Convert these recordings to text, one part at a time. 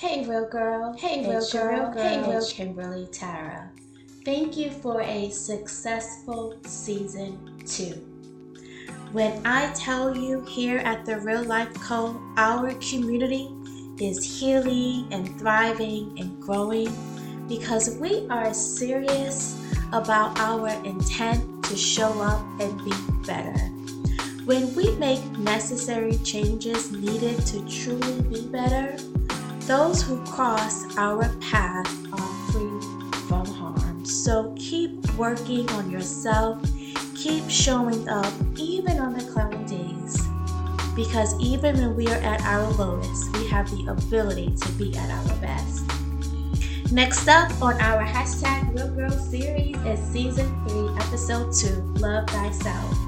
Hey, real girl. Hey, real It's girl. girl. Hey, real- Kimberly Tara. Thank you for a successful season two. When I tell you here at the Real Life Code, our community is healing and thriving and growing because we are serious about our intent to show up and be better. When we make necessary changes needed to truly be better, those who cross our path are free from harm. So keep working on yourself, keep showing up even on the cloudy days. Because even when we are at our lowest, we have the ability to be at our best. Next up on our hashtag Real Girl series is season 3, episode 2 Love Thyself.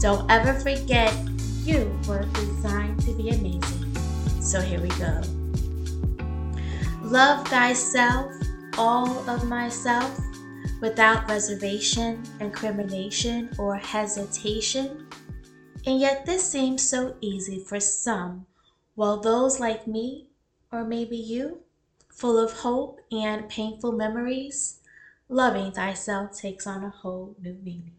Don't ever forget you were designed to be amazing. So here we go. Love thyself, all of myself, without reservation, incrimination, or hesitation. And yet, this seems so easy for some, while those like me, or maybe you, full of hope and painful memories, loving thyself takes on a whole new meaning.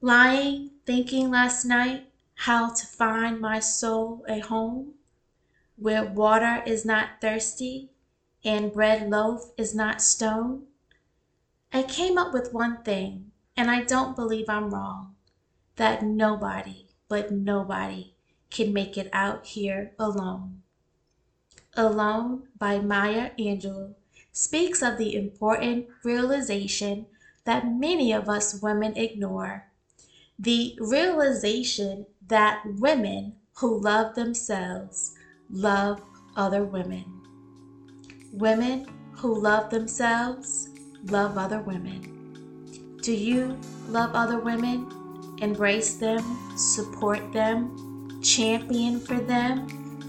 Lying, thinking last night how to find my soul a home where water is not thirsty and bread loaf is not stone. I came up with one thing, and I don't believe I'm wrong that nobody, but nobody, can make it out here alone. Alone by Maya Angelou speaks of the important realization that many of us women ignore the realization that women who love themselves love other women. Women who love themselves love other women. Do you love other women? Embrace them, support them, champion for them,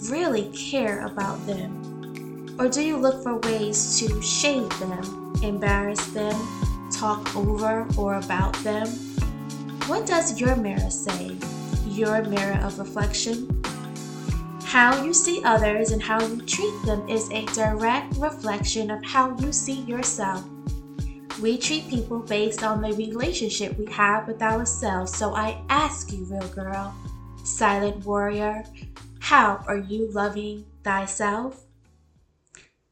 really care about them? Or do you look for ways to shade them, embarrass them, talk over or about them? What does your mirror say? Your mirror of reflection? How you see others and how you treat them is a direct reflection of how you see yourself. We treat people based on the relationship we have with ourselves. So I ask you, real girl, silent warrior, how are you loving thyself?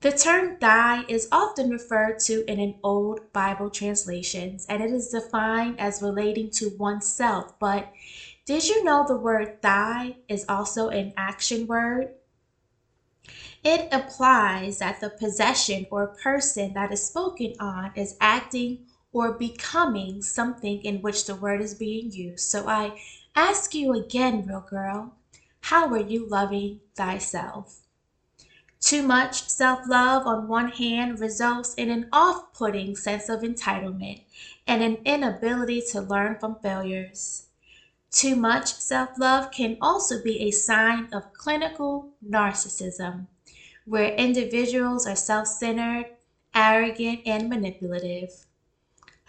The term thy is often referred to in an old Bible translations and it is defined as relating to oneself. But did you know the word thy is also an action word? It implies that the possession or person that is spoken on is acting or becoming something in which the word is being used. So I ask you again, real girl, how are you loving thyself? Too much self love on one hand results in an off putting sense of entitlement and an inability to learn from failures. Too much self love can also be a sign of clinical narcissism, where individuals are self centered, arrogant, and manipulative.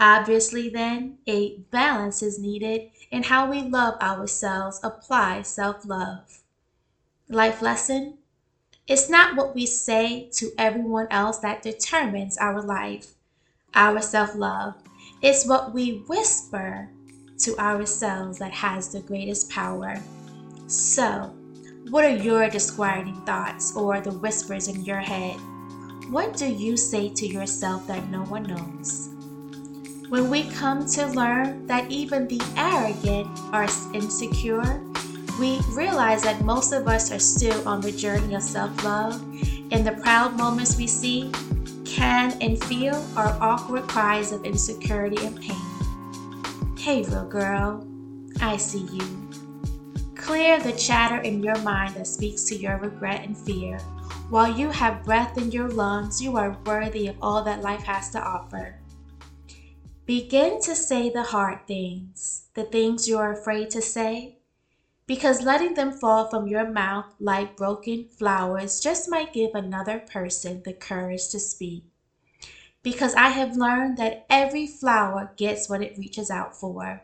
Obviously, then, a balance is needed in how we love ourselves, apply self love. Life lesson it's not what we say to everyone else that determines our life, our self love. It's what we whisper to ourselves that has the greatest power. So, what are your disquieting thoughts or the whispers in your head? What do you say to yourself that no one knows? When we come to learn that even the arrogant are insecure, we realize that most of us are still on the journey of self love, and the proud moments we see, can, and feel are awkward cries of insecurity and pain. Hey, little girl, I see you. Clear the chatter in your mind that speaks to your regret and fear. While you have breath in your lungs, you are worthy of all that life has to offer. Begin to say the hard things, the things you're afraid to say, because letting them fall from your mouth like broken flowers just might give another person the courage to speak. Because I have learned that every flower gets what it reaches out for.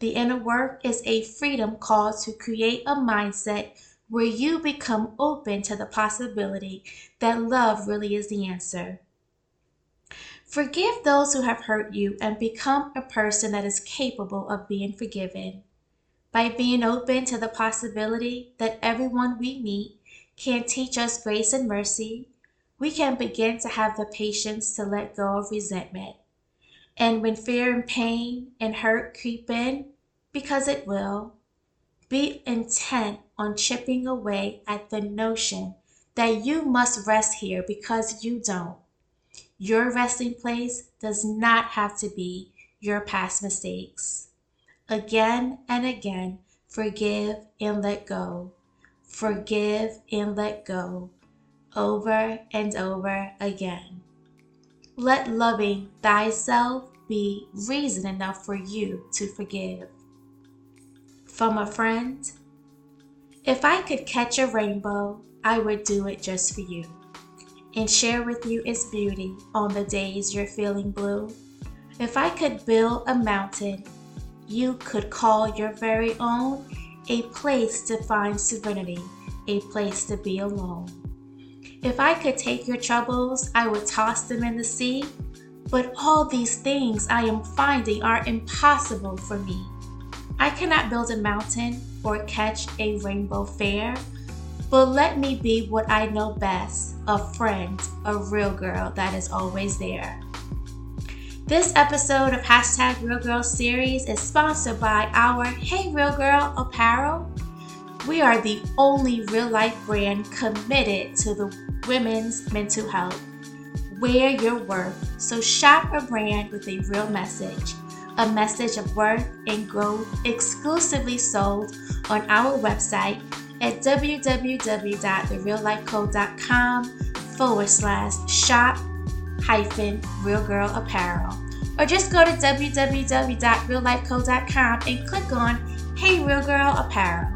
The inner work is a freedom call to create a mindset where you become open to the possibility that love really is the answer. Forgive those who have hurt you and become a person that is capable of being forgiven. By being open to the possibility that everyone we meet can teach us grace and mercy, we can begin to have the patience to let go of resentment. And when fear and pain and hurt creep in, because it will, be intent on chipping away at the notion that you must rest here because you don't. Your resting place does not have to be your past mistakes. Again and again, forgive and let go. Forgive and let go. Over and over again. Let loving thyself be reason enough for you to forgive from a friend. If I could catch a rainbow, I would do it just for you and share with you its beauty on the days you're feeling blue. If I could build a mountain you could call your very own, a place to find serenity, a place to be alone. If I could take your troubles, I would toss them in the sea. But all these things I am finding are impossible for me. I cannot build a mountain or catch a rainbow fair, but let me be what I know best a friend, a real girl that is always there. This episode of Hashtag Real Girl series is sponsored by our Hey Real Girl apparel. We are the only real life brand committed to the women's mental health. Wear your worth, so shop a brand with a real message a message of worth and growth exclusively sold on our website at www.thereallifecode.com forward slash shop hyphen real girl apparel. Or just go to www.reallifecode.com and click on hey real girl apparel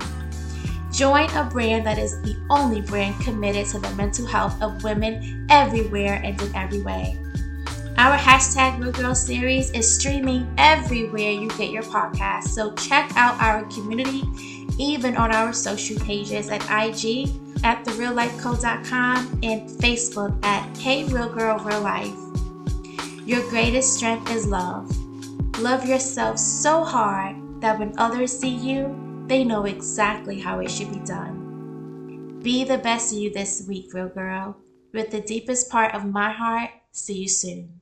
join a brand that is the only brand committed to the mental health of women everywhere and in every way our hashtag Real Girl series is streaming everywhere you get your podcast, so check out our community, even on our social pages at IG at thereallifecode.com and Facebook at Hey Real Girl Real Life. Your greatest strength is love. Love yourself so hard that when others see you, they know exactly how it should be done. Be the best you this week, real girl. With the deepest part of my heart, see you soon.